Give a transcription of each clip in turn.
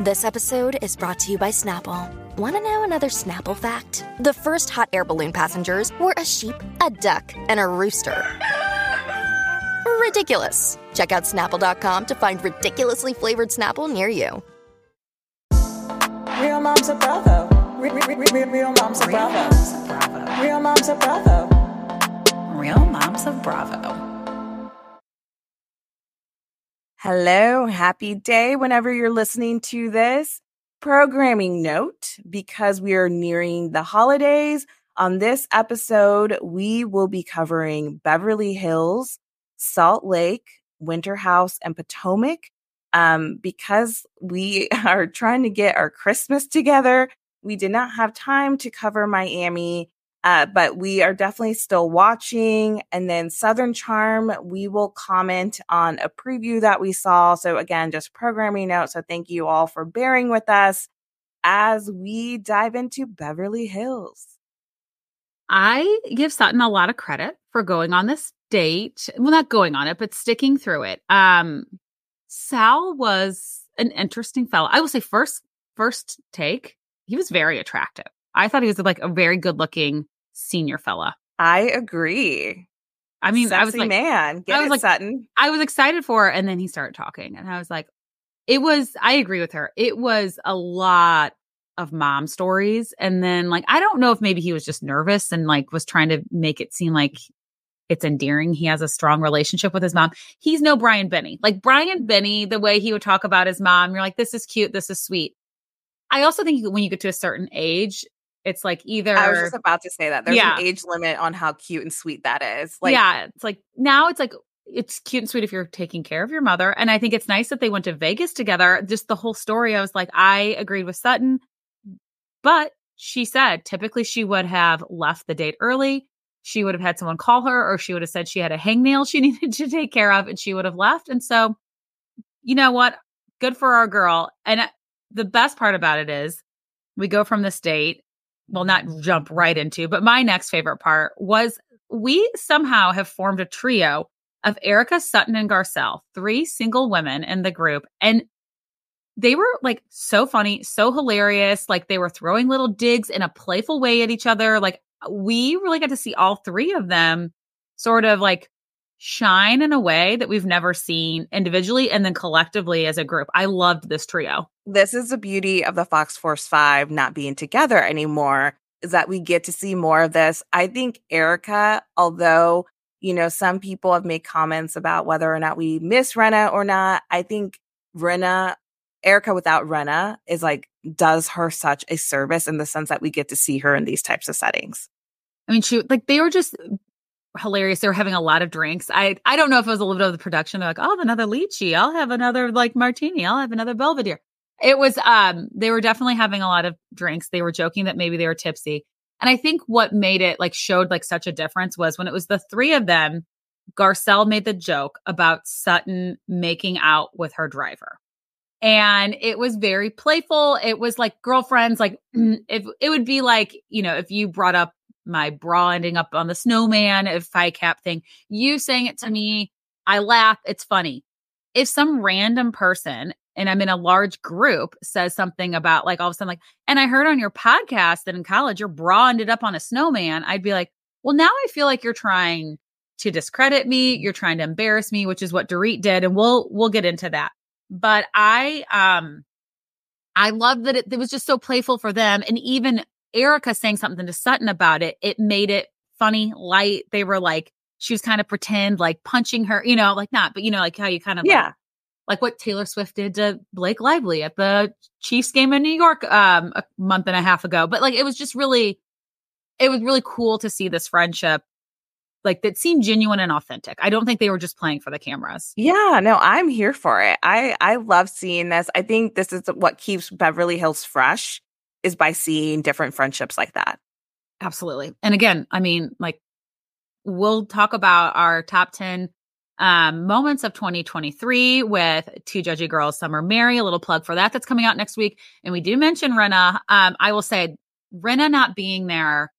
This episode is brought to you by Snapple. Want to know another Snapple fact? The first hot air balloon passengers were a sheep, a duck, and a rooster. Ridiculous. Check out snapple.com to find ridiculously flavored Snapple near you. Real moms of Bravo. Real, real, real, real moms of Bravo. Real moms of Bravo. Real moms of Bravo. Hello, happy day whenever you're listening to this. Programming note because we are nearing the holidays. On this episode, we will be covering Beverly Hills, Salt Lake, Winter House, and Potomac. Um, because we are trying to get our Christmas together, we did not have time to cover Miami uh, but we are definitely still watching. And then Southern Charm, we will comment on a preview that we saw. So, again, just programming note. So, thank you all for bearing with us as we dive into Beverly Hills. I give Sutton a lot of credit for going on this date. Well, not going on it, but sticking through it. Um, Sal was an interesting fellow. I will say first, first take, he was very attractive. I thought he was like a very good looking senior fella. I agree. I mean, Sexy I was like, man, get I was it, like, Sutton. I was excited for her, and then he started talking, and I was like, it was. I agree with her. It was a lot of mom stories, and then like I don't know if maybe he was just nervous and like was trying to make it seem like it's endearing. He has a strong relationship with his mom. He's no Brian Benny. Like Brian Benny, the way he would talk about his mom, you're like, this is cute, this is sweet. I also think when you get to a certain age, it's like either I was just about to say that there's Yeah. an age limit on how cute and sweet that is. Like, yeah, it's like now it's like it's cute and sweet if you're taking care of your mother. And I think it's nice that they went to Vegas together. Just the whole story, I was like, I agreed with Sutton, but she said typically she would have left the date early. She would have had someone call her, or she would have said she had a hangnail she needed to take care of, and she would have left. And so, you know what? Good for our girl. And uh, the best part about it is we go from this date, well, not jump right into, but my next favorite part was we somehow have formed a trio of Erika Sutton and Garcelle, three single women in the group. And they were like so funny, so hilarious. Like they were throwing little digs in a playful way at each other. Like we really got to see all three of them sort of like shine in a way that we've never seen individually and then collectively as a group. I loved this trio. this is the beauty of the Fox Force 5 not being together anymore is that we get to see more of this. I think Erika, although, you know, some people have made comments about whether or not we miss Rinna or not, I think Rinna, Erika without Rinna is like, does her such a service in the sense that we get to see her in these types of settings. I mean, she like they were just hilarious. They were having a lot of drinks. I I don't know if it was a little bit of the production. They're like, I'll have another lychee. I'll have another like martini. I'll have another Belvedere. It was um they were definitely having a lot of drinks. They were joking that maybe they were tipsy. And I think what made it like showed like such a difference was when it was the three of them, Garcelle made the joke about Sutton making out with her driver. And it was very playful. It was like girlfriends, like if it would be like, you know, if you brought up my bra ending up on the snowman, if fi cap thing, you saying it to me, I laugh, it's funny. If some random person and I'm in a large group says something about like all of a sudden, like, and I heard on your podcast that in college your bra ended up on a snowman, I'd be like, well, now I feel like you're trying to discredit me, you're trying to embarrass me, which is what Dorit did, and we'll we'll get into that. But I um I love that it, it was just so playful for them. And even Erika saying something to Sutton about it, it made it funny, light. They were like, she was kind of pretend like punching her, you know, like not, but you know, like how you kind of Yeah. like, like what Taylor Swift did to Blake Lively at the Chiefs game in New York um a month and a half ago. But like it was just really it was really cool to see this friendship like that seemed genuine and authentic. I don't think they were just playing for the cameras. Yeah, no, I'm here for it. I I love seeing this. I think this is what keeps Beverly Hills fresh is by seeing different friendships like that. Absolutely. And again, I mean, like we'll talk about our top 10 um, moments of 2023 with two judgy girls, Summer Mary, a little plug for that. That's coming out next week. And we do mention Rinna. Um, I will say Rinna not being there,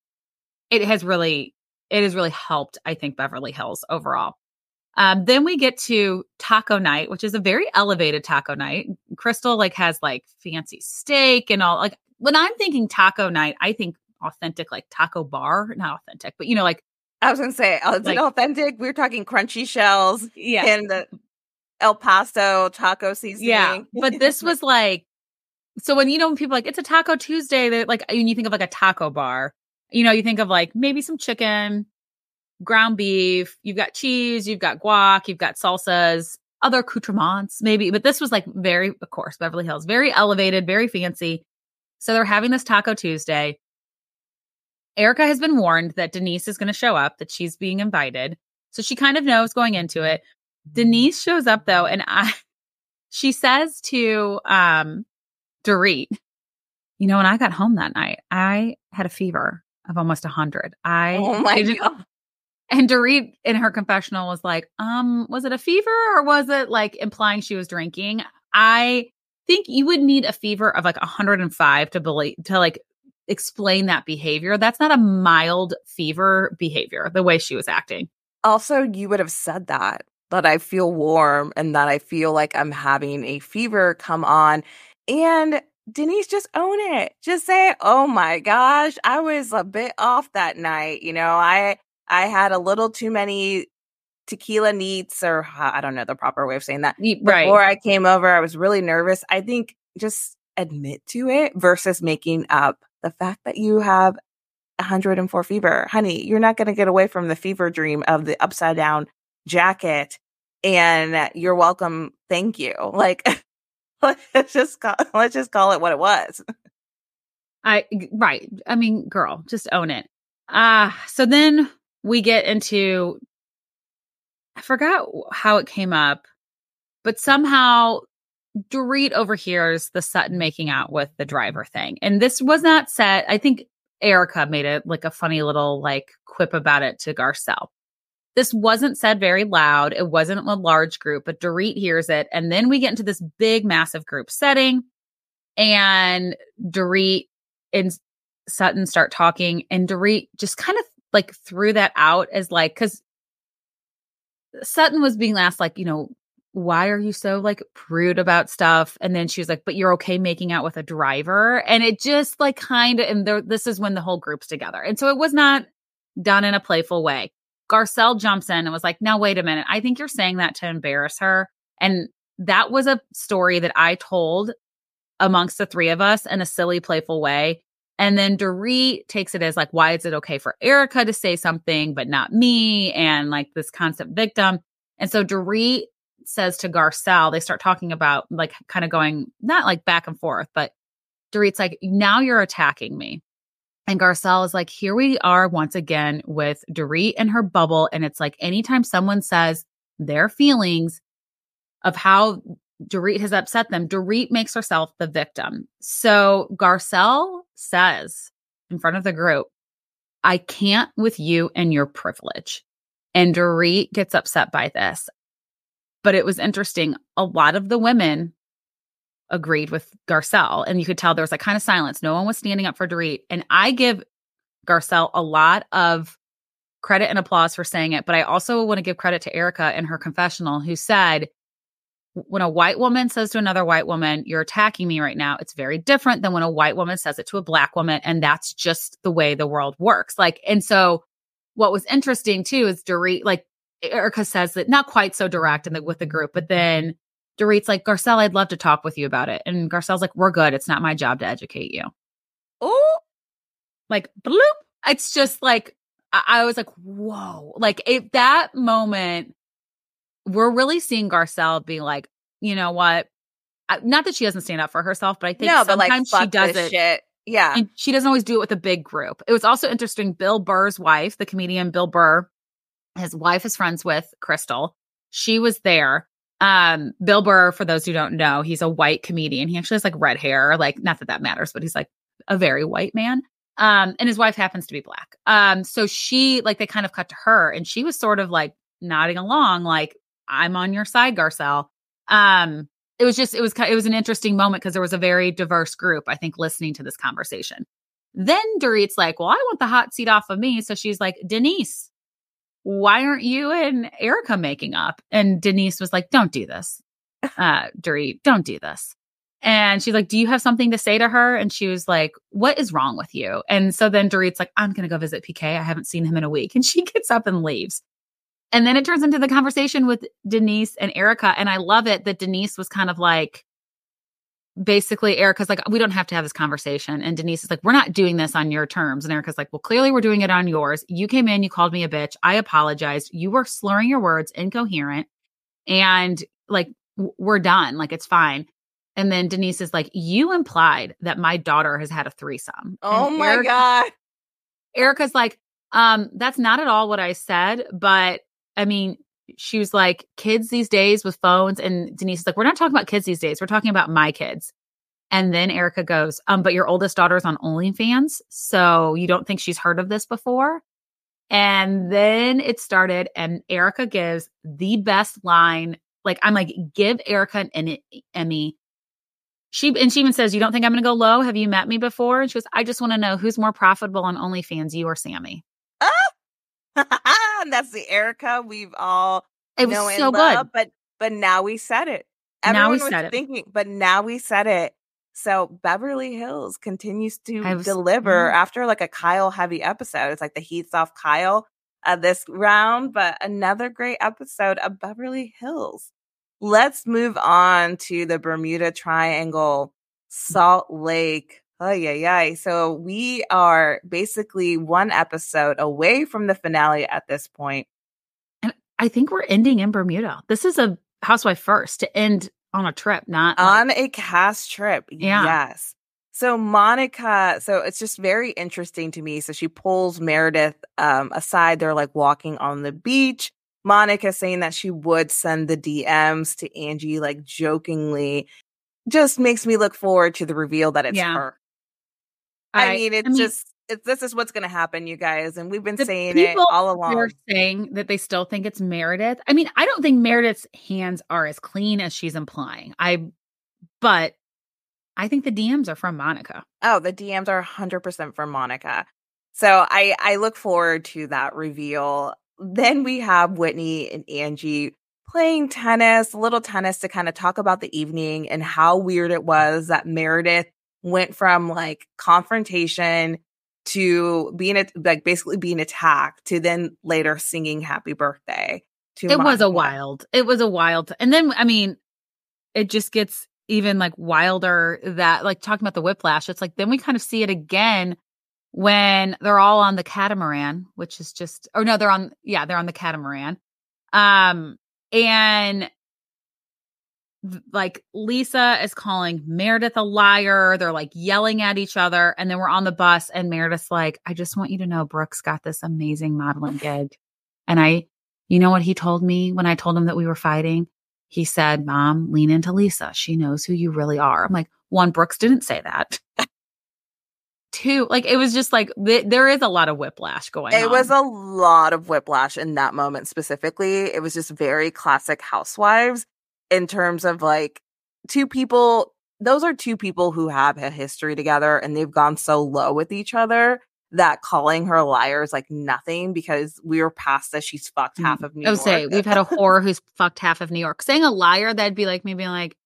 it has really, it has really helped, I think, Beverly Hills overall. Um, then we get to taco night, which is a very elevated taco night. Crystal like has like fancy steak and all like when I'm thinking taco night, I think authentic like taco bar, not authentic, but you know, like I was gonna say, oh, is Like- authentic? We are talking crunchy shells yeah, and the El Paso taco seasoning. yeah. But this was like, so when you know when people are like it's a Taco Tuesday, they're like, and you think of like a taco bar, you know, you think of like maybe some chicken, ground beef, you've got cheese, you've got guac, you've got salsas, other accoutrements, maybe. But this was like very, of course, Beverly Hills, very elevated, very fancy. So they're having this Taco Tuesday. Erika has been warned that Denise is going to show up, that she's being invited. So she kind of knows going into it. Denise shows up though, and I, she says to, um, Dorit, you know, when I got home that night, I had a fever of almost a hundred. I, oh my god. and Dorit in her confessional was like, um, was it a fever or was it like implying she was drinking? I think you would need a fever of like 105 to believe to like explain that behavior. That's not a mild fever behavior, the way she was acting. Also, you would have said that that I feel warm and that I feel like I'm having a fever come on. And Denise, just own it. Just say, "Oh my gosh, I was a bit off that night. You know, I I had a little too many tequila neats, or I don't know the proper way of saying that. Before I came over, I was really nervous. I think just admit to it versus making up the fact that you have 104 fever. Honey, you're not going to get away from the fever dream of the upside down jacket and you're welcome. Thank you. Like let's just call, let's just call it what it was. I right. I mean, girl, just own it. Uh so then we get into I forgot how it came up, but somehow Dorit overhears the Sutton making out with the driver thing. And this was not said. I think Erika made it like a funny little like quip about it to Garcelle. This wasn't said very loud. It wasn't a large group, but Dorit hears it. And then we get into this big, massive group setting. And Dorit and Sutton start talking, and Dorit just kind of like threw that out as like, because Sutton was being asked, like, you know, why are you so like prude about stuff? And then she was like, but you're okay making out with a driver. And it just like kind of, and there, this is when the whole group's together. And so it was not done in a playful way. Garcelle jumps in and was like, now, wait a minute. I think you're saying that to embarrass her. And that was a story that I told amongst the three of us in a silly, playful way. And then Dorit takes it as like, why is it okay for Erika to say something, but not me? And like this concept victim. And so Dorit says to Garcelle, they start talking about like kind of going, not like back and forth, but Dorit's like, now you're attacking me. And Garcelle is like, here we are once again with Dorit and her bubble. And it's like, anytime someone says their feelings of how Dorit has upset them, Dorit makes herself the victim. So Garcelle says in front of the group, I can't with you and your privilege. And Dorit gets upset by this. But it was interesting. A lot of the women agreed with Garcelle, and you could tell there was like kind of silence. No one was standing up for Dorit. And I give Garcelle a lot of credit and applause for saying it, but I also want to give credit to Erika in her confessional, who said, when a white woman says to another white woman, You're attacking me right now, it's very different than when a white woman says it to a black woman. And that's just the way the world works. Like, and so what was interesting too is Dorit, like Erika says that not quite so direct in the, with the group, but then Dorit's like, Garcelle, I'd love to talk with you about it. And Garcelle's like, we're good. It's not my job to educate you. Oh, Like, bloop. It's just like, I, I was like, whoa. Like, it, that moment, we're really seeing Garcelle be like, you know what? I, not that she doesn't stand up for herself, but I think no, but like sometimes she does it. shit. Yeah. And she doesn't always do it with a big group. It was also interesting. Bill Burr's wife, the comedian Bill Burr, his wife is friends with Crystal. She was there. Um, Bill Burr, for those who don't know, he's a white comedian. He actually has like red hair. Like, not that that matters, but he's like a very white man. Um, and his wife happens to be black. Um, so she like they kind of cut to her, and she was sort of like nodding along, like I'm on your side, Garcelle. Um, it was just it was, it was an interesting moment because there was a very diverse group i think listening to this conversation. Then dorit's like well i want the hot seat off of me. So she's like denise why aren't you and erika making up? And denise was like don't do this. Uh dorit don't do this. And she's like do you have something to say to her? And she was like what is wrong with you? And so then dorit's like i'm gonna go visit pk i haven't seen him in a week. And she gets up and leaves and then it turns into the conversation with Denise and Erika. And I love it that Denise was kind of like, basically, Erika's like, we don't have to have this conversation. And Denise is like, we're not doing this on your terms. And Erika's like, well, clearly we're doing it on yours. You came in, you called me a bitch. I apologized. You were slurring your words, incoherent. And like, we're done. Like, it's fine. And then Denise is like, you implied that my daughter has had a threesome. oh And my Erika- god. Erika's like, um, that's not at all what I said, but I mean, she was like, kids these days with phones, and Denise is like, we're not talking about kids these days, we're talking about my kids. And then Erika goes, um, but your oldest daughter's on OnlyFans, so you don't think she's heard of this before? And then it started, and Erika gives the best line. Like, I'm like, give Erika an Emmy. She and she even says, "You don't think I'm to go low? Have you met me before?" And she goes, "I just want to know who's more profitable on OnlyFans, you or Sami." And that's the Erika we've all It was know and so love, good. But but now we said it. Now Everyone we was said it. thinking, but now we said it. So Beverly Hills continues to was- deliver mhm. after like a Kyle heavy episode. It's like the heat's off Kyle uh, this round, but another great episode of Beverly Hills. Let's move on to the Bermuda Triangle, Salt Lake. Oh yeah, yeah. So we are basically one episode away from the finale at this point. And I think we're ending in Bermuda. This is a housewife first to end on a trip, not like- on a cast trip. Yeah. Yes. So Monica, so it's just very interesting to me. So she pulls Meredith um, aside. They're like walking on the beach. Monica saying that she would send the DMs to Angie, like jokingly, just makes me look forward to the reveal that it's Yeah. her. I, mean, it's just it's, this is what's going to happen, you guys, and we've been saying it all along. They're saying that they still think it's Meredith. I mean, I don't think Meredith's hands are as clean as she's implying. I, but I think the DMs are from Monica. Oh, the DMs are 100% from Monica. So I I look forward to that reveal. Then we have Whitney and Angie playing tennis, a little tennis to kind of talk about the evening and how weird it was that Meredith went from like confrontation to being a, like basically being attacked to then later singing happy birthday to It was a wild. It was a wild. And then I mean, it just gets even like wilder that like talking about the whiplash. It's like then we kind of see it again when they're all on the catamaran, which is just or no, they're on yeah, they're on the catamaran. Um and like Lisa is calling Meredith a liar. They're like yelling at each other. And then we're on the bus, and Meredith's like, I just want you to know Brooks got this amazing modeling gig. And I, you know what he told me when I told him that we were fighting? He said, Mom, lean into Lisa. She knows who you really are. I'm like, one, Brooks didn't say that. Two, like it was just like th- there is a lot of whiplash going on. It was a lot of whiplash in that moment specifically. It was just very classic housewives in terms of like two people. Those are two people who have a history together and they've gone so low with each other that calling her a liar is like nothing because we were past that she's fucked half of New I would York. say we've had a whore who's fucked half of New York. Saying a liar, that'd be like me being like,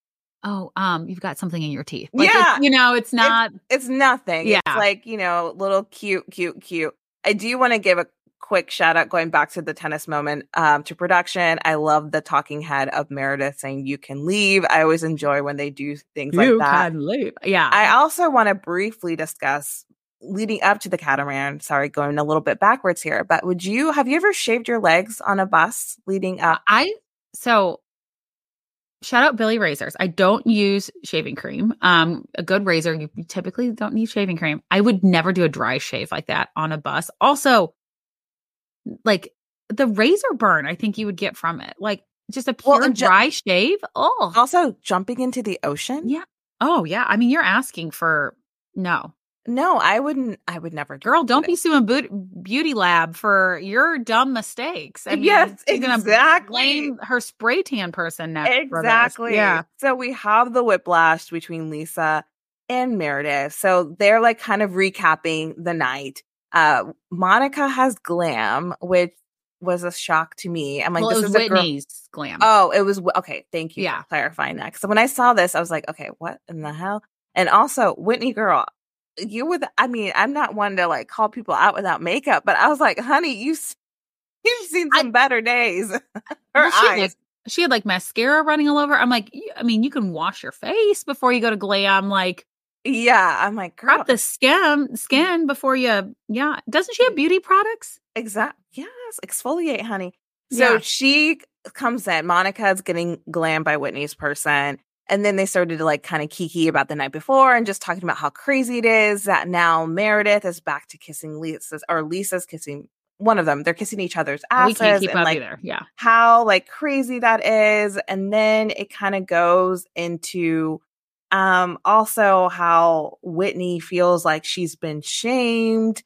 "Oh, um, you've got something in your teeth." Like, Yeah. you know, it's not. it's nothing. Yeah. It's like, you know, little cute, cute, cute. I do want to give a quick shout out going back to the tennis moment um, to production. I love the talking head of Meredith saying you can leave. I always enjoy when they do things like that. You can leave. Yeah. I also want to briefly discuss leading up to the catamaran. Sorry, going a little bit backwards here, but would you have you ever shaved your legs on a bus leading up? I so shout out Billie razors. I don't use shaving cream. Um, a good razor, you typically don't need shaving cream. I would never do a dry shave like that on a bus. Also, like the razor burn, I think you would get from it, like just a pure and ju- dry shave. Oh, Also, jumping into the ocean? yeah. Oh, yeah. I mean, you're asking for no, No, I wouldn't. I would never. do girl. Don't be suing Boot- Beauty Lab for your dumb mistakes. I mean, Yes, exactly. blame her spray tan person next. for. Exactly. Yeah. So we have the whiplash between Lisa and Meredith. So they're like kind of recapping the night. Uh Monica has glam, which was a shock to me. I'm like, well, this is a girl. Whitney's glam. Oh, it was okay. Thank you Yeah. for clarifying that. So when I saw this, I was like, okay, what in the hell? And also, Whitney girl, you with I mean, I'm not one to like call people out without makeup, but I was like, honey, you you've seen I- some better days. Her Well, she, had, eyes. like, she had like mascara running all over. I'm like, I mean, you can wash your face before you go to glam. Like, Yeah, I'm like, girl, the skin, mm. skin before you. Yeah, doesn't she have mm. beauty products? exact. Yes, exfoliate, honey. So Yeah. she comes in. Monica's getting glammed by Whitney's person. And then they started to like kind of kiki about the night before and just talking about how crazy it is that now Meredith is back to kissing Lisa's or Lisa's kissing one of them. They're kissing each other's we asses can't keep and up like either. Yeah, how like crazy that is. And then it kind of goes into um also how Whitney feels like she's been shamed.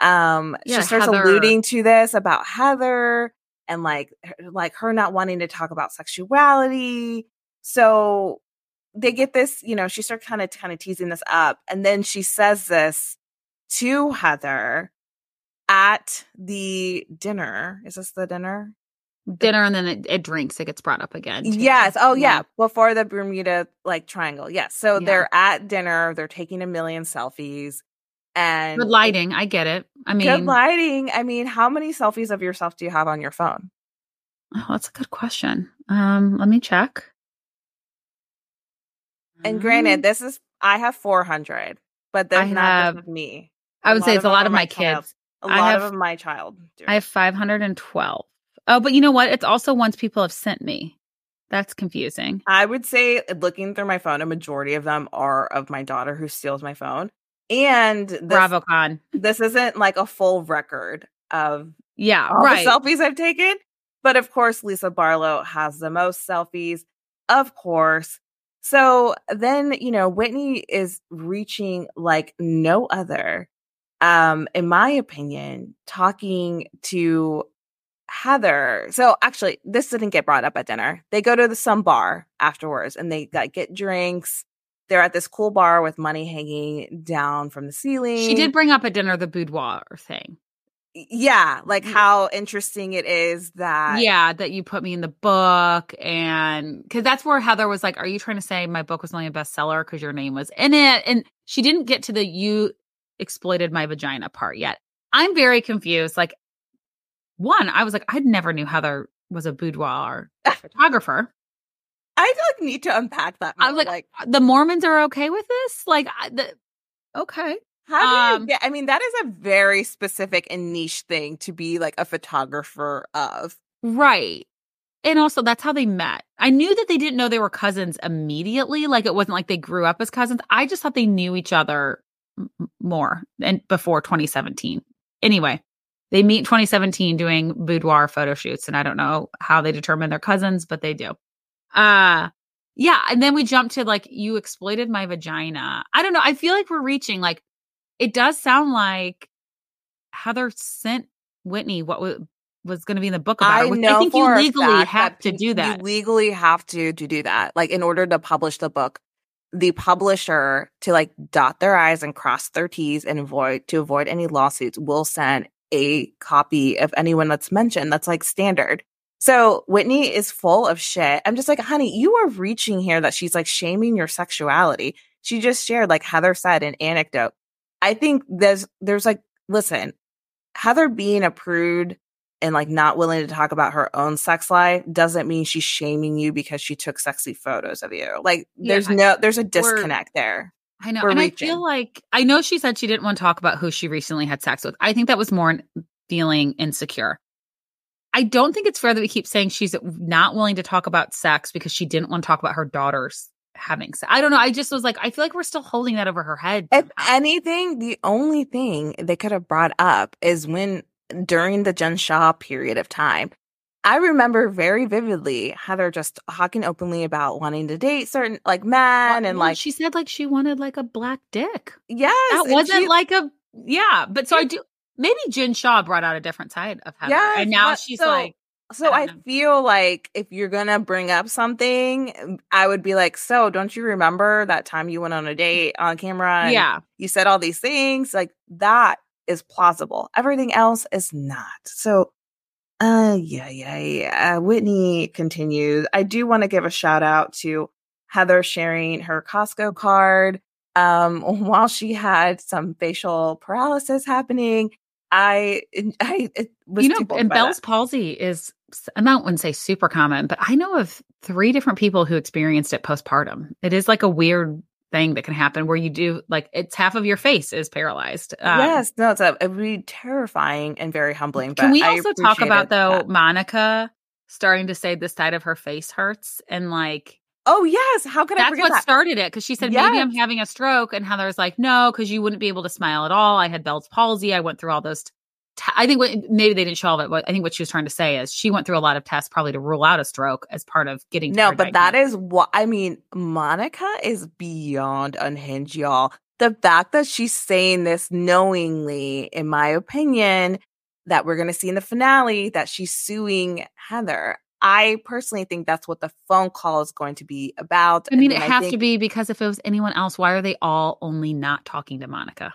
Um Yeah, she starts Heather- alluding to this about Heather and like like her not wanting to talk about sexuality. So they get this, you know, she starts kind of kind of teasing this up and then she says this to Heather at the dinner. Is this the dinner? Dinner and then it, it drinks. It gets brought up again. too. Yes. Oh, yeah. Before the Bermuda like triangle. Yes. So Yeah. they're at dinner. They're taking a million selfies, and Good lighting. I get it. I mean, Good lighting. I mean, how many selfies of yourself do you have on your phone? oh, that's a good question. Um, let me check. And Um, granted, this is I have four hundred, but that's I not have- me. I would say it's a lot of my kids. A I lot have- of my child. doing I have 512. Oh, but you know what? It's also ones people have sent me. That's confusing. I would say, looking through my phone, a majority of them are of my daughter who steals my phone. And this, BravoCon. this isn't like a full record of Yeah, all right. the selfies I've taken. But of course, Lisa Barlow has the most selfies, of course. So then, you know, Whitney is reaching like no other, um, in my opinion, talking to Heather. So actually, this didn't get brought up at dinner. They go to the some bar afterwards and they like, get drinks. They're at this cool bar with money hanging down from the ceiling. she did bring up at dinner the boudoir thing. yeah, like Yeah. how interesting it is that yeah, that you put me in the book. And because that's where Heather was like, Are you trying to say my book was only a bestseller because your name was in it? And she didn't get to the you exploited my vagina part yet. I'm very confused. Like, one, I was like, I never knew Heather was a boudoir photographer. I feel like need to unpack that. I was like, like, the Mormons are okay with this? Like, I- the, okay. how do you um, get? I mean, that is a very specific and niche thing to be like a photographer of. Right. And also, that's how they met. I knew that they didn't know they were cousins immediately. Like, it wasn't like they grew up as cousins. I just thought they knew each other m- more and before 2017. Anyway, they meet 2017 doing boudoir photo shoots. And I don't know how they determine they're cousins, but they do. Uh, yeah. And then we jump to like, you exploited my vagina. I don't know. I feel like we're reaching, like, it does sound like Heather sent Whitney what was was going to be in the book about I which know I think you legally have to do that. You legally have to to do that. Like in order to publish the book, the publisher to like dot their i's and cross their t's and avoid to avoid any lawsuits will send a copy of anyone that's mentioned. That's like standard. So Whitney is full of shit. I'm just like, honey, you are reaching here that she's like shaming your sexuality. She just shared, like Heather said, an anecdote. I think there's there's like, listen, Heather being a prude and like not willing to talk about her own sex life doesn't mean she's shaming you because she took sexy photos of you. Like there's Yeah, no there's a disconnect there. I know. And I feel like I know she said she didn't want to talk about who she recently had sex with. I think that was more feeling insecure. I don't think it's fair that we keep saying she's not willing to talk about sex because she didn't want to talk about her daughters having sex. I don't know. I just was like, I feel like we're still holding that over her head. If anything, the only thing they could have brought up is when during the Jen Shah period of time. I remember very vividly Heather just talking openly about wanting to date certain like men and like she said like she wanted like a black dick. yes, That wasn't she- like a yeah. But so I do maybe Jen Shah brought out a different side of Heather. Yes, and now she's so- like So I I, feel like if you're gonna bring up something, I would be like, "So, don't you remember that time you went on a date on camera? and Yeah. you said all these things. Like that is plausible. Everything else is not. So, uh, yeah, yeah, yeah. Whitney continues. I do want to give a shout out to Heather sharing her Costco card. Um, while she had some facial paralysis happening, I, I it was you know, and by that. Bell's palsy is, I'm not wouldn't say super common, but I know of three different people who experienced it postpartum. It is like a weird thing that can happen where you do like it's half of your face is paralyzed. Um, yes, no, it's a, it would be terrifying and very humbling. Can we also talk about though that. Monica starting to say the side of her face hurts and like Oh yes, how could I that's forget what that? started it because she said maybe I'm having a stroke and Heather's like no because you wouldn't be able to smile at all. I had Bell's palsy. I went through all those. T- I think what, maybe they didn't show all of it. But I think what she was trying to say is she went through a lot of tests probably to rule out a stroke as part of getting. No, but that is what I mean. Monica is beyond unhinged, y'all. The fact that she's saying this knowingly, in my opinion, that we're going to see in the finale that she's suing Heather. I personally think that's what the phone call is going to be about. I mean, it has to be because if it was anyone else, why are they all only not talking to Monica?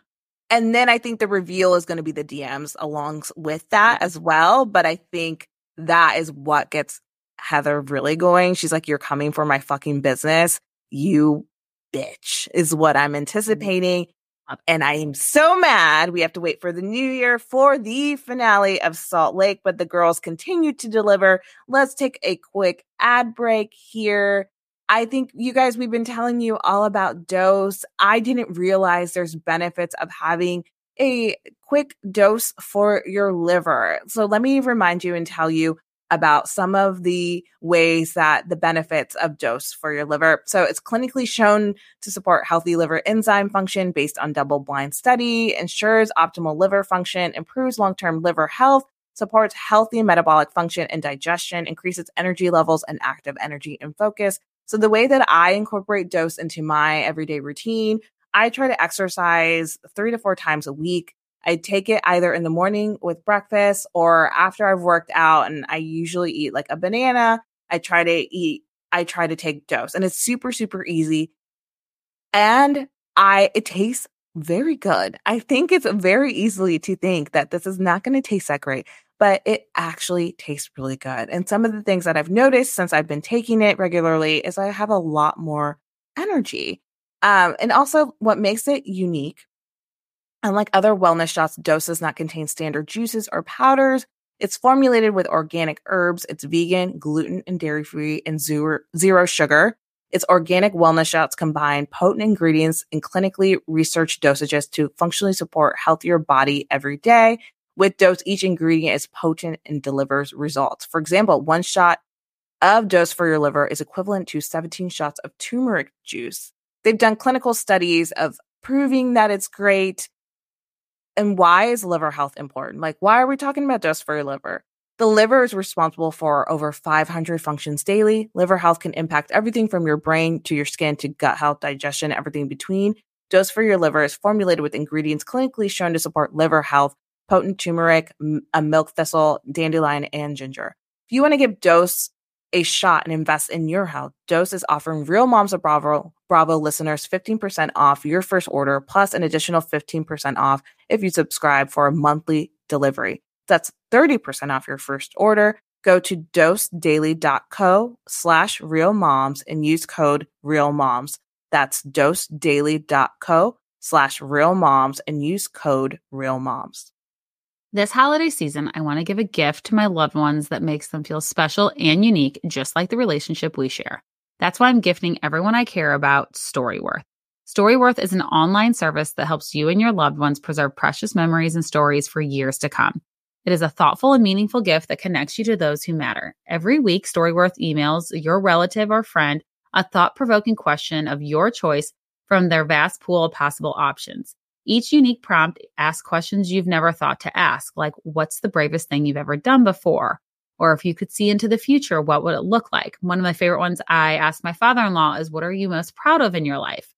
And then I think the reveal is going to be the DMs along with that as well. But I think that is what gets Heather really going. She's like, You're coming for my fucking business. You bitch, is what I'm mm-hmm. anticipating. Um, and I am so mad. We have to wait for the new year for the finale of Salt Lake, but the girls continue to deliver. Let's take a quick ad break here. I think you guys, we've been telling you all about dose. I didn't realize there's benefits of having a quick dose for your liver. So let me remind you and tell you about some of the ways that the benefits of dose for your liver. So it's clinically shown to support healthy liver enzyme function based on double blind study, ensures optimal liver function, improves long-term liver health, supports healthy metabolic function and digestion, increases energy levels and active energy and focus. So the way that I incorporate dose into my everyday routine, I try to exercise 3 to 4 times a week. I take it either in the morning with breakfast or after I've worked out and I usually eat like a banana. I try to eat I try to take dose and it's super super easy. And I it tastes very good. I think it's very easily to think that this is not going to taste that great, but it actually tastes really good. And some of the things that I've noticed since I've been taking it regularly is I have a lot more energy. Um, and also what makes it unique, unlike other wellness shots, dose does not contain standard juices or powders. It's formulated with organic herbs. It's vegan, gluten and dairy free, and zero, zero sugar. Its organic wellness shots combine potent ingredients and clinically researched dosages to functionally support healthier body every day. With dose, each ingredient is potent and delivers results. For example, one shot of dose for your liver is equivalent to 17 shots of turmeric juice. They've done clinical studies of proving that it's great. And why is liver health important? Like, why are we talking about dose for your liver? The liver is responsible for over 500 functions daily. Liver health can impact everything from your brain to your skin to gut health, digestion, everything in between. Dose for your liver is formulated with ingredients clinically shown to support liver health, potent turmeric, a milk thistle, dandelion, and ginger. If you want to give Dose a shot and invest in your health, Dose is offering Real Moms of Bravo, Bravo listeners 15% off your first order, plus an additional 15% off if you subscribe for a monthly delivery. That's 30% off your first order. Go to dosedaily.co slash real moms and use code real moms. That's dosedaily.co slash real moms and use code real moms. This holiday season, I want to give a gift to my loved ones that makes them feel special and unique, just like the relationship we share. That's why I'm gifting everyone I care about Storyworth. Storyworth is an online service that helps you and your loved ones preserve precious memories and stories for years to come. It is a thoughtful and meaningful gift that connects you to those who matter. Every week, Storyworth emails your relative or friend a thought provoking question of your choice from their vast pool of possible options. Each unique prompt asks questions you've never thought to ask, like what's the bravest thing you've ever done before? Or if you could see into the future, what would it look like? One of my favorite ones I asked my father in law is, What are you most proud of in your life?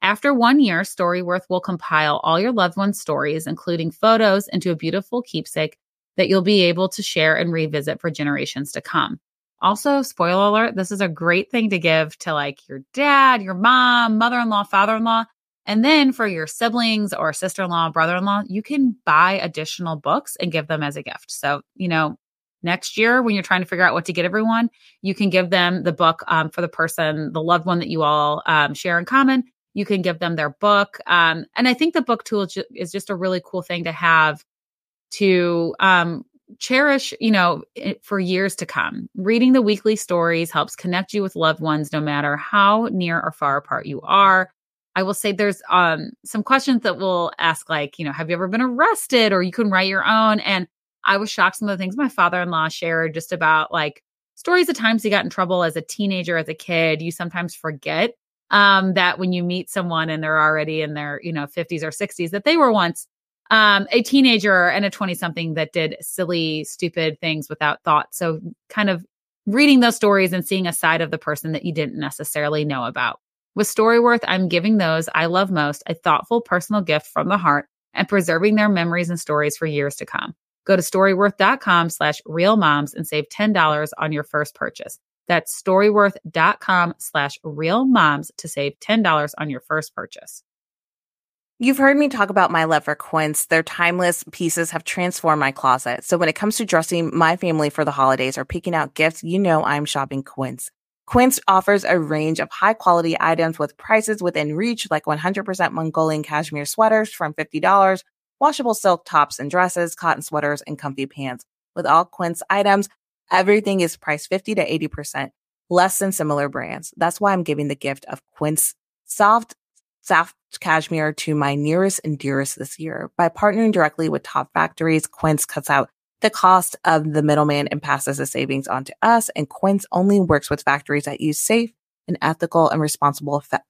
After one year, Storyworth will compile all your loved ones' stories, including photos, into a beautiful keepsake that you'll be able to share and revisit for generations to come. Also, spoiler alert, this is a great thing to give to like your dad, your mom, mother in law, father in law. And then for your siblings or sister in law, brother in law, you can buy additional books and give them as a gift. So, you know, next year when you're trying to figure out what to get everyone, you can give them the book um, for the person, the loved one that you all um, share in common. You can give them their book. Um, and I think the book tool is just a really cool thing to have to um, cherish, you know, for years to come. Reading the weekly stories helps connect you with loved ones no matter how near or far apart you are. I will say there's um some questions that will ask like, you know, have you ever been arrested or you can write your own and I was shocked some of the things my father-in-law shared just about like stories of times he got in trouble as a teenager as a kid. You sometimes forget um that when you meet someone and they're already in their, you know, 50s or 60s that they were once um, a teenager and a 20 something that did silly, stupid things without thought. So, kind of reading those stories and seeing a side of the person that you didn't necessarily know about. With Storyworth, I'm giving those I love most a thoughtful personal gift from the heart and preserving their memories and stories for years to come. Go to storyworth.com slash real moms and save $10 on your first purchase. That's storyworth.com slash real moms to save $10 on your first purchase. You've heard me talk about my love for Quince. Their timeless pieces have transformed my closet. So when it comes to dressing my family for the holidays or picking out gifts, you know I'm shopping Quince. Quince offers a range of high quality items with prices within reach, like 100% Mongolian cashmere sweaters from $50, washable silk tops and dresses, cotton sweaters, and comfy pants. With all Quince items, everything is priced 50 to 80% less than similar brands. That's why I'm giving the gift of Quince soft soft cashmere to my nearest and dearest this year. By partnering directly with top factories, Quince cuts out the cost of the middleman and passes the savings on to us. And Quince only works with factories that use safe and ethical and responsible, fa-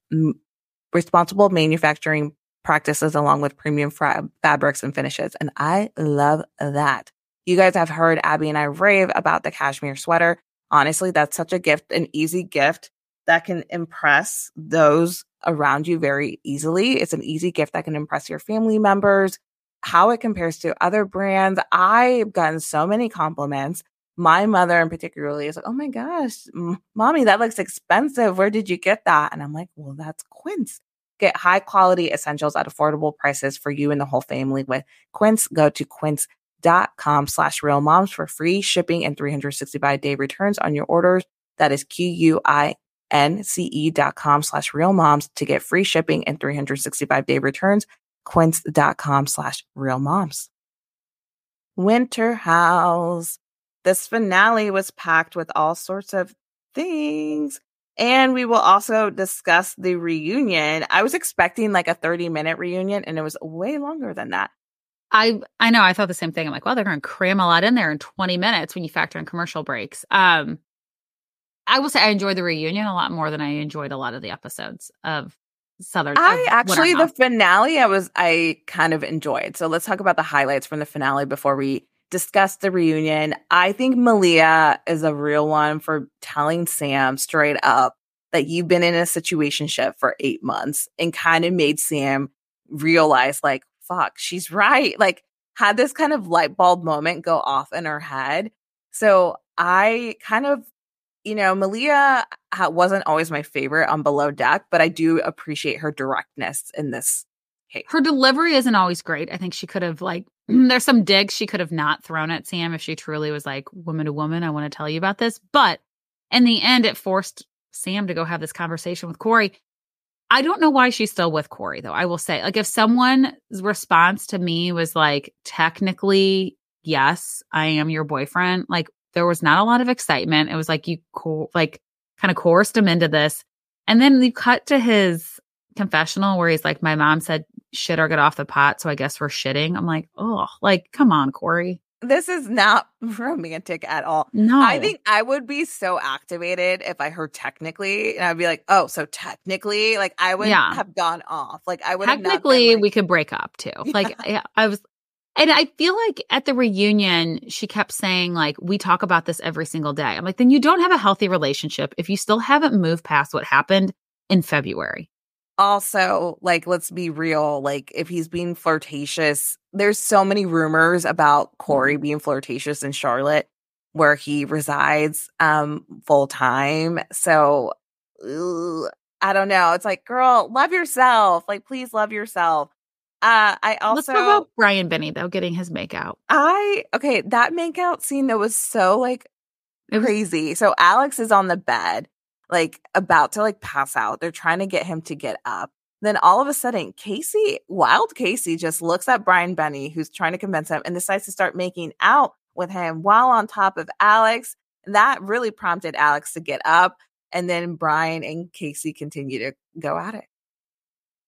responsible manufacturing practices along with premium fra- fabrics and finishes. And I love that. You guys have heard Abby and I rave about the cashmere sweater. Honestly, that's such a gift, an easy gift that can impress those around you very easily. It's an easy gift that can impress your family members. How it compares to other brands. I've gotten so many compliments. My mother, in particularly, is like, "Oh my gosh, mommy, that looks expensive. Where did you get that?" And I'm like, "Well, that's Quince. Get high quality essentials at affordable prices for you and the whole family with Quince. Go to quince.com slash real moms for free shipping and 365 day returns on your orders. That is Q U I nce.com slash real moms to get free shipping and 365 day returns. Quince.com slash real moms. Winter House. This finale was packed with all sorts of things. And we will also discuss the reunion. I was expecting like a 30 minute reunion and it was way longer than that. I I know I thought the same thing. I'm like, well, they're going to cram a lot in there in 20 minutes when you factor in commercial breaks. Um, I will say I enjoyed the reunion a lot more than I enjoyed a lot of the episodes of Southern. I actually the finale I was I kind of enjoyed. So let's talk about the highlights from the finale before we discuss the reunion. I think Malia is a real one for telling Sam straight up that you've been in a situationship for eight months and kind of made Sam realize like, fuck, she's right. Like had this kind of light bulb moment go off in her head. So I kind of you know, Malia wasn't always my favorite on Below Deck, but I do appreciate her directness in this case. Her delivery isn't always great. I think she could have like there's some digs she could have not thrown at Sam if she truly was like woman to woman. I want to tell you about this, but in the end, it forced Sam to go have this conversation with Corey. I don't know why she's still with Corey though. I will say, like, if someone's response to me was like, technically, yes, I am your boyfriend, like, there was not a lot of excitement. It was like you co- like kind of coerced him into this. And then you cut to his confessional where he's like, My mom said shit or get off the pot. So I guess we're shitting. I'm like, oh, like, come on, Corey. This is not romantic at all. No. I think I would be so activated if I heard technically, and I'd be like, "Oh, so technically, like I would Yeah. have gone off. Like I would have not been, technically like- we could break up too. Like I was and I feel like at the reunion, she kept saying, like, we talk about this every single day. I'm like, then you don't have a healthy relationship if you still haven't moved past what happened in February. also like let's be real like if he's being flirtatious there's so many rumors about corey being flirtatious in charlotte where he resides um full time so ugh, i don't know. It's like girl love yourself. Like please love yourself uh i also Let's talk about Brian Benni though, getting his makeout. i okay that makeout scene that was so like was- crazy. So Alex is on the bed, like about to like pass out. They're trying to get him to get up. Then all of a sudden, Casey, wild Casey, just looks at Brian Benni, who's trying to convince him, and decides to start making out with him while on top of Alex. That really prompted Alex to get up. And then Brian and Casey continue to go at it.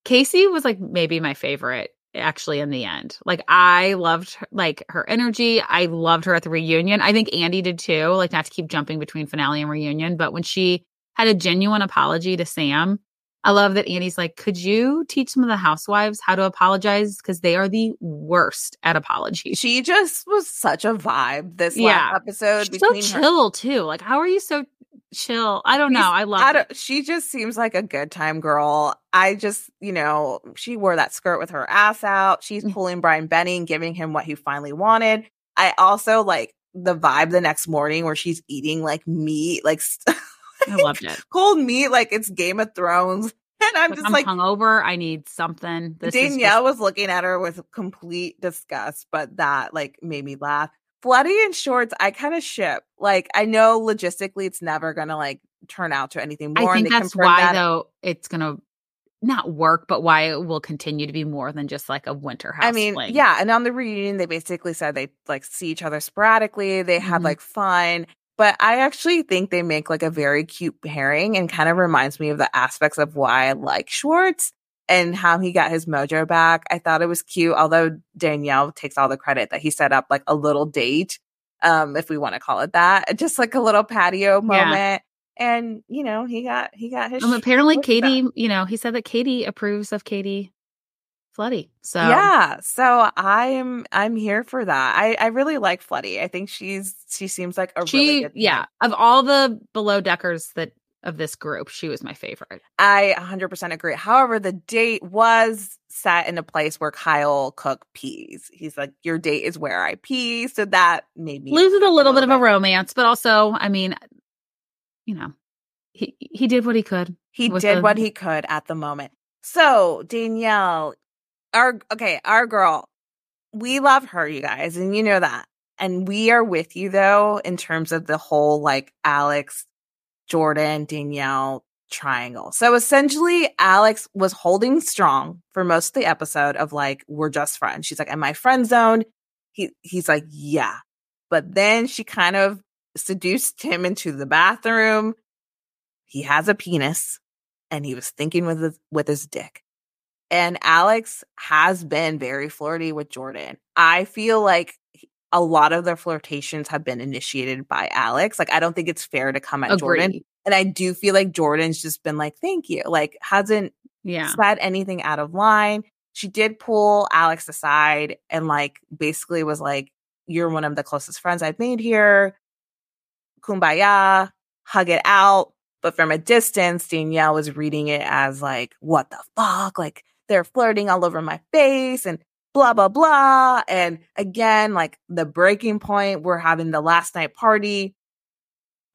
Casey was like maybe my favorite actually in the end. Like I loved her, like her energy. I loved her at the reunion. I think Andy did too. Like not to keep jumping between finale and reunion, but when she had a genuine apology to Sam, I love that Andy's like, "Could you teach some of the housewives how to apologize because they are the worst at apologies." She just was such a vibe this Yeah. last episode She's so between her. chill too. Like, how are you so chill? I don't know. She's- I love I it. she just seems like a good time girl. I just, you know, she wore that skirt with her ass out. She's Mm. pulling Brian Benni and giving him what he finally wanted. I also like the vibe the next morning where she's eating like meat, like st- I loved it. cold meat, like it's Game of Thrones. And I'm Like, just I'm like, hungover. I need something. This is just- Danielle was looking at her with complete disgust, but that like made me laugh. Floody and Schwartz, I kind of ship. Like, I know logistically it's never gonna like turn out to anything more. I think that's why that though it's gonna not work, but why it will continue to be more than just like a winter house. I mean, fling. yeah. And on the reunion, they basically said they like see each other sporadically. They had Mhm. like fun. But I actually think they make like a very cute pairing and kind of reminds me of the aspects of why I like Schwartz and how he got his mojo back. I thought it was cute, although Danielle takes all the credit that he set up like a little date, um, if we want to call it that. Just like a little patio Yeah. moment. And you know, he got he got his Um, apparently Schwartz back. Katie, you know, he said that Katie approves of Katie Floody. So Yeah, so I'm I'm here for that. I I really like Floody. I think she's she seems like a she, really good yeah, of all the below deckers that of this group, she was my favorite. I 100% agree. However, the date was set in a place where Kyle cooked peas. He's like, "Your date is where I pee," so that made me Loses a little bit of a romance, but also, I mean, you know, he he did what he could. He did the- what he could at the moment. So Danielle, our okay, our girl, we love her, you guys, and you know that. And we are with you though in terms of the whole like Alex, Jordan, Danielle triangle. So essentially, Alex was holding strong for most of the episode of like, we're just friends. She's like, Am I friend zoned? He he's like, Yeah. But then she kind of seduced him into the bathroom. He has a penis and he was thinking with his with his dick. And Alex has been very flirty with Jordan. I feel like a lot of their flirtations have been initiated by Alex. Like I don't think it's fair to come at Jordan. And I do feel like Jordan's just been like, "Thank you." Like hasn't Yeah. said anything out of line. She did pull Alex aside and like basically was like, You're one of the closest friends I've made here. Kumbaya, hug it out. But from a distance, Danielle was reading it as like, What the fuck? Like they're flirting all over my face and blah, blah, blah. And again, like the breaking point, we're having the last night party.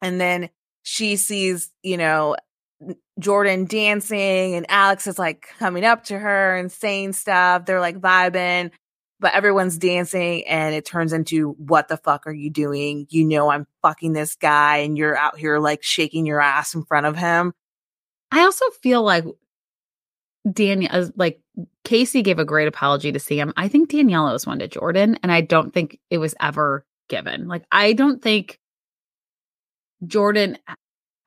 And then she sees, you know, Jordan dancing and Alex is like coming up to her and saying stuff. They're like vibing, but everyone's dancing and it turns into what the fuck are you doing? You know, I'm fucking this guy and you're out here like shaking your ass in front of him. I also feel like Danielle, like Casey gave a great apology to Sam. I think Danielle owes one to Jordan, and I don't think it was ever given. Like, I don't think Jordan,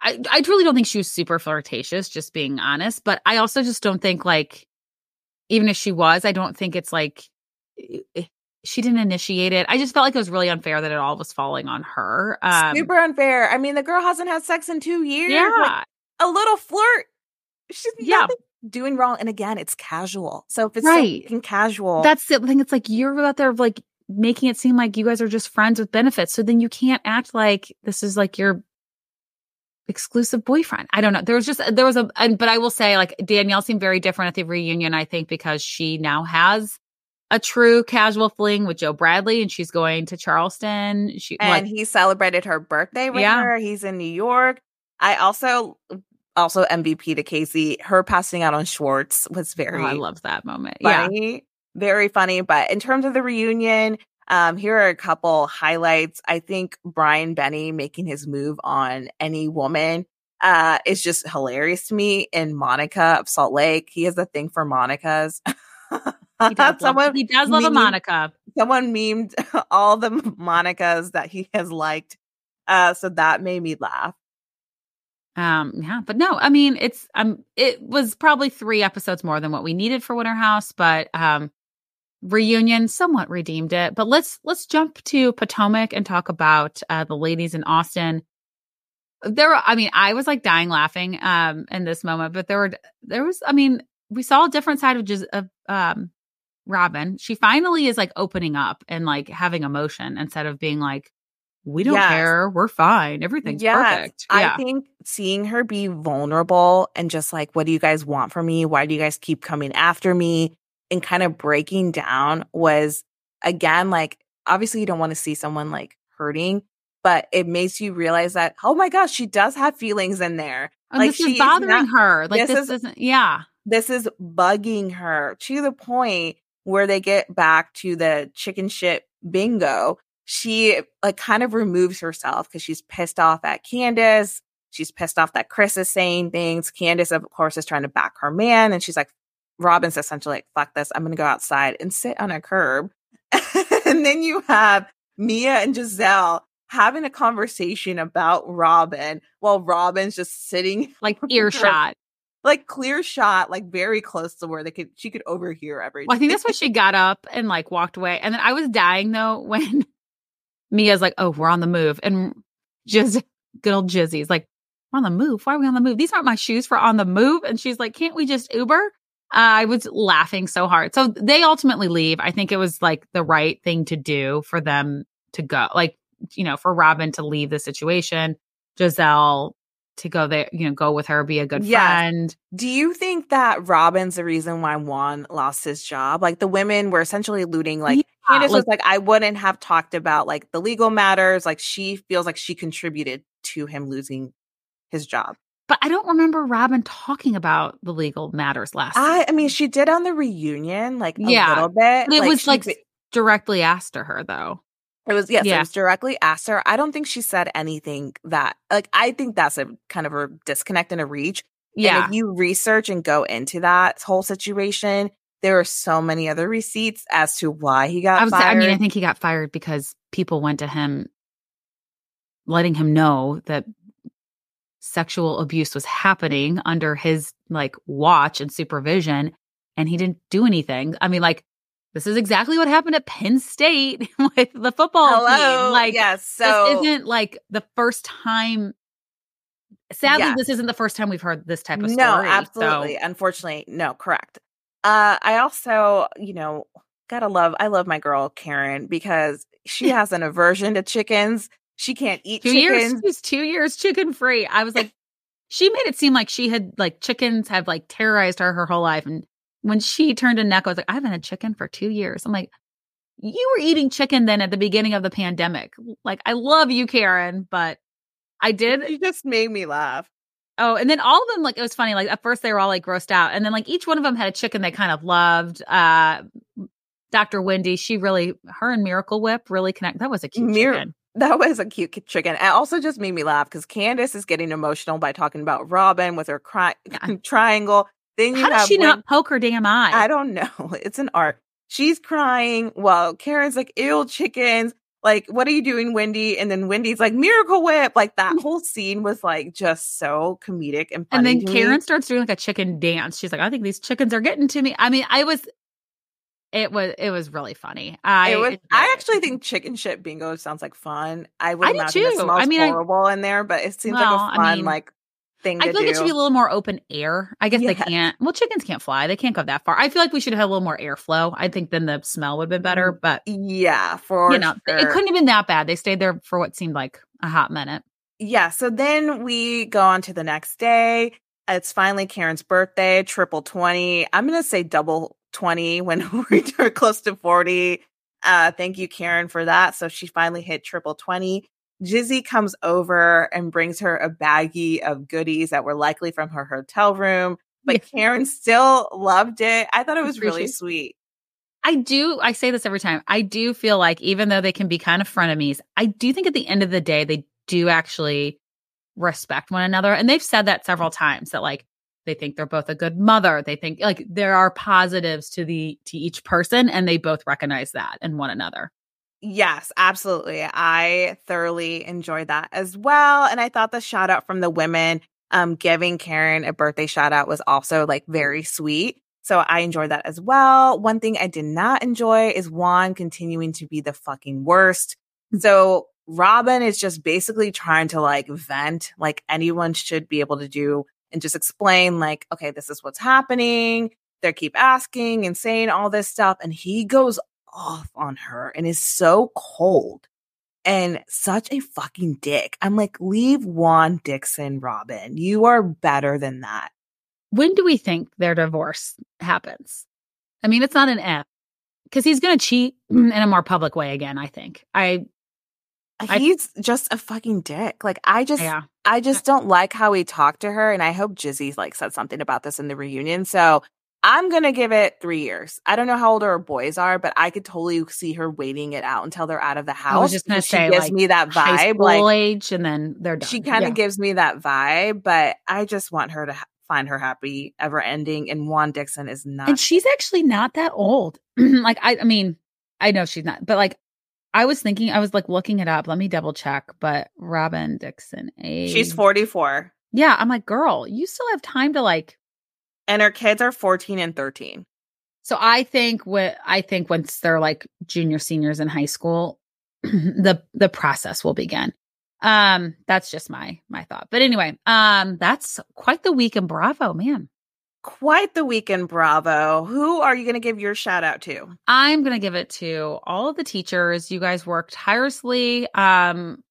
I, I truly don't think she was super flirtatious, just being honest. But I also just don't think, like, even if she was, I don't think it's like she didn't initiate it. I just felt like it was really unfair that it all was falling on her. Um, super unfair. I mean, the girl hasn't had sex in two years. Yeah. Like, a little flirt. She's yeah. Doing wrong. And again, it's casual. So if it's right. so casual. That's the thing. It's like you're out there like making it seem like you guys are just friends with benefits. So then you can't act like this is like your exclusive boyfriend. I don't know. There was just there was a and, but I will say like Danielle seemed very different at the reunion I think because she now has a true casual fling with Joe Bradley and she's going to Charleston. She And like, he celebrated her birthday with yeah. her. He's in New York. I also also MVP to Casey. Her passing out on Schwartz was very oh, I love that moment. Funny. Yeah. Very funny. But in terms of the reunion, um, here are a couple highlights. I think Brian Benni making his move on any woman uh, is just hilarious to me. In Monica of Salt Lake, he has a thing for Monicas. He does, someone, love, he does love memed, a Monica. Someone memed all the Monicas that he has liked. Uh, so that made me laugh. Um, yeah, but no, I mean, it's um, it was probably three episodes more than what we needed for Winter House, but um, reunion somewhat redeemed it. But let's let's jump to Potomac and talk about uh, the ladies in Austin. There, were, I mean, I was like dying laughing um in this moment, but there were there was, I mean, we saw a different side of just of um Robin. She finally is like opening up and like having emotion instead of being like we don't yes. care. We're fine. Everything's yes. perfect. Yeah. I think seeing her be vulnerable and just like, what do you guys want from me? Why do you guys keep coming after me? And kind of breaking down was again, like, obviously you don't want to see someone like hurting, but it makes you realize that, oh my gosh, she does have feelings in there. And like, is bothering not, her. Like, this, this is, isn't, yeah. This is bugging her to the point where they get back to the chicken shit bingo she like kind of removes herself because she's pissed off at Candiace. She's pissed off that Chris is saying things. Candiace, of course, is trying to back her man. And she's like, Robin's essentially like, fuck this. I'm going to go outside and sit on a curb. and then you have Mia and Gizelle having a conversation about Robin while Robin's just sitting like earshot. Like clear shot, like very close to where they could she could overhear everything. Well, I think that's why she got up and like walked away. And then I was dying though when Mia's like, oh, we're on the move. And just good old Jizzy's like, we're on the move. Why are we on the move? These aren't my shoes for on the move. And she's like, can't we just Uber? Uh, I was laughing so hard. So they ultimately leave. I think it was like the right thing to do for them to go. Like, you know, for Robin to leave the situation, Gizelle to go there, you know, go with her, be a good friend. Do you think that Robin's the reason why Juan lost his job? Like the women were essentially alluding, like yeah, Candiace like, was like, I wouldn't have talked about like the legal matters. Like she feels like she contributed to him losing his job. But I don't remember Robin talking about the legal matters last. I, I mean, she did on the reunion, like a yeah, little bit. It like, was like directly asked to her, though. It was yes, yeah. it was directly asked her. I don't think she said anything that like I think that's a kind of a disconnect and a reach. Yeah. And if you research and go into that whole situation, there are so many other receipts as to why he got I was, fired. I mean, I think he got fired because people went to him letting him know that sexual abuse was happening under his like watch and supervision and he didn't do anything. I mean, like this is exactly what happened at Penn State with the football Hello. team. Like, yes, so this isn't like the first time. Sadly, this isn't the first time we've heard this type of story. No, absolutely. So. Unfortunately, no, correct. Uh, I also, you know, gotta love. I love my girl Karen because she has an aversion to chickens. She can't eat two chickens. Years, she's two years chicken free. I was like, she made it seem like she had like chickens have like terrorized her her whole life, and when she turned a neck, I was like, I haven't had chicken for two years. I'm like, you were eating chicken then at the beginning of the pandemic. Like, I love you, Karen, but I did. You just made me laugh. Oh, and then all of them, like, it was funny. Like, at first they were all like grossed out. And then, like, each one of them had a chicken they kind of loved. Uh, Dr. Wendy, she really, her and Miracle Whip really connect. That was a cute Mir- chicken. That was a cute chicken. It also just made me laugh because Candiace is getting emotional by talking about Robin with her cri- yeah. triangle Then you How does she when- not poke her damn eye? I don't know. It's an art. She's crying while Karen's like, ew, chickens. Like, what are you doing, Wendy? And then Wendy's like, miracle whip. Like that whole scene was like just so comedic and and then to me. Karen starts doing like a chicken dance. She's like, I think these chickens are getting to me. I mean, I was, it was, it was really funny. I, it was, I it. actually think chicken shit bingo sounds like fun. I would I imagine it too. smells I mean, I- horrible in there, but it seems Well, like I a fun mean, like thing I feel like do. it should be a little more open air. I guess they can't. Well, chickens can't fly. They can't go that far. I feel like we should have a little more airflow. I think then the smell would have been better. But yeah, for you know, it couldn't have been that bad. They stayed there for what seemed like a hot minute. yeah, so then we go on to the next day. It's finally Karen's birthday, triple 20. I'm going to say double 20 when we're close to 40. Uh, thank you, Karen, for that. So she finally hit triple 20. Jizzy comes over and brings her a baggie of goodies that were likely from her hotel room, but Yeah. Karen still loved it. I thought it was really sweet. I do. I say this every time. I do feel like even though they can be kind of frenemies, I do think at the end of the day they do actually respect one another, and they've said that several mm-hmm. times that like they think they're both a good mother. They think like there are positives to the to each person, and they both recognize that in one another. Yes, absolutely. I thoroughly enjoyed that as well. And I thought the shout out from the women um giving Karen a birthday shout out was also like very sweet. So I enjoyed that as well. One thing I did not enjoy is Juan continuing to be the fucking worst. So Robin is just basically trying to like vent like anyone should be able to do and just explain like, okay, this is what's happening. They keep asking and saying all this stuff. And he goes off on her and is so cold and such a fucking dick. I'm like, leave Juan Dixon, Robin. You are better than that. When do we think their divorce happens? I mean, it's not an F because he's going to cheat in a more public way again. I think. I uh, I- He's just a fucking dick. Like I just yeah. I just don't like how he talked to her. And I hope Jizzy like said something about this in the reunion. So I'm gonna give it three years. I don't know how old her boys are, but I could totally see her waiting it out until they're out of the house. I was just gonna because say, she gives like, me that vibe. Like age, and then they're done. she kind of Yeah. gives me that vibe, but I just want her to ha- find her happy ever ending. And Juan Dixon is not. and she's actually not that old. like I, I mean, I know she's not, but like I was thinking, I was like looking it up. Let me double check. But Robin Dixon, age. she's 44, Yeah, I'm like, girl, you still have time to like. And her kids are 14 and 13. So I think what I think once they're like junior seniors in high school, the the process will begin. Um, that's just my my thought. But anyway, um, that's quite the week in Bravo, man. Quite the weekend, Bravo. Who are you going to give your shout out to? I'm going to give it to all of the teachers. You guys worked tirelessly. Um,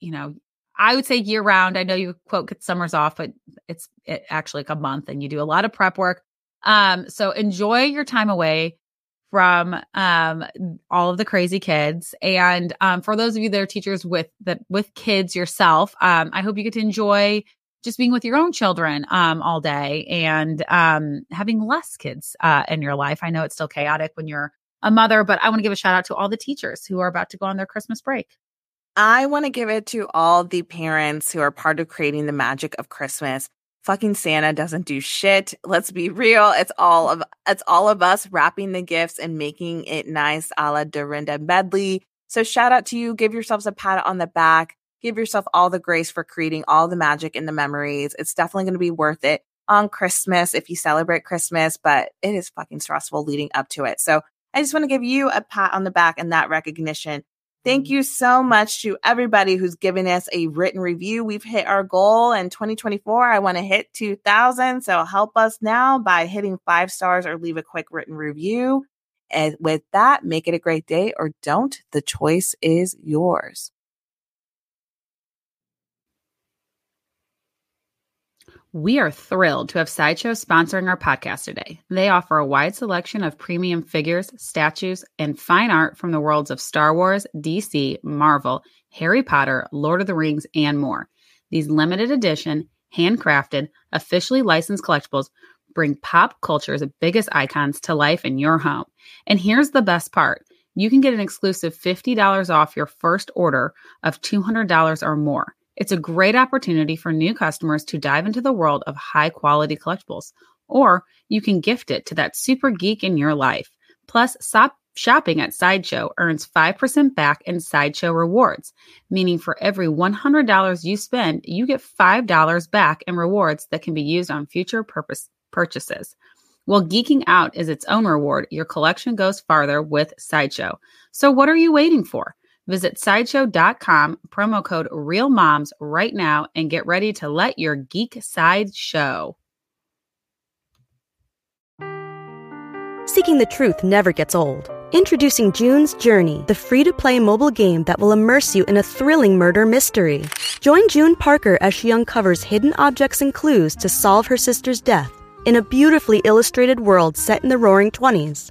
you know, I would say year round. I know you quote get summers off, but it's it actually like a month and you do a lot of prep work. Um, so enjoy your time away from um all of the crazy kids. And um for those of you that are teachers with that with kids yourself, um, I hope you get to enjoy just being with your own children um all day and um having less kids uh in your life. I know it's still chaotic when you're a mother, but I want to give a shout out to all the teachers who are about to go on their Christmas break. I want to give it to all the parents who are part of creating the magic of Christmas. Fucking Santa doesn't do shit. Let's be real. It's all of it's all of us wrapping the gifts and making it nice a la Dorinda Medley. So shout out to you. Give yourselves a pat on the back. Give yourself all the grace for creating all the magic and the memories. It's definitely going to be worth it on Christmas if you celebrate Christmas, but it is fucking stressful leading up to it. So I just want to give you a pat on the back and that recognition. Thank you so much to everybody who's given us a written review. We've hit our goal in 2024. I want to hit 2000. So help us now by hitting five stars or leave a quick written review. And with that, make it a great day or don't. The choice is yours. We are thrilled to have Sideshow sponsoring our podcast today. They offer a wide selection of premium figures, statues, and fine art from the worlds of Star Wars, DC, Marvel, Harry Potter, Lord of the Rings, and more. These limited edition, handcrafted, officially licensed collectibles bring pop culture's biggest icons to life in your home. And here's the best part you can get an exclusive $50 off your first order of $200 or more. It's a great opportunity for new customers to dive into the world of high quality collectibles. Or you can gift it to that super geek in your life. Plus, stop shopping at Sideshow earns 5% back in Sideshow rewards, meaning for every $100 you spend, you get $5 back in rewards that can be used on future purpose purchases. While geeking out is its own reward, your collection goes farther with Sideshow. So what are you waiting for? Visit sideshow.com, promo code REALMOMS right now, and get ready to let your geek side show. Seeking the truth never gets old. Introducing June's Journey, the free to play mobile game that will immerse you in a thrilling murder mystery. Join June Parker as she uncovers hidden objects and clues to solve her sister's death in a beautifully illustrated world set in the roaring 20s.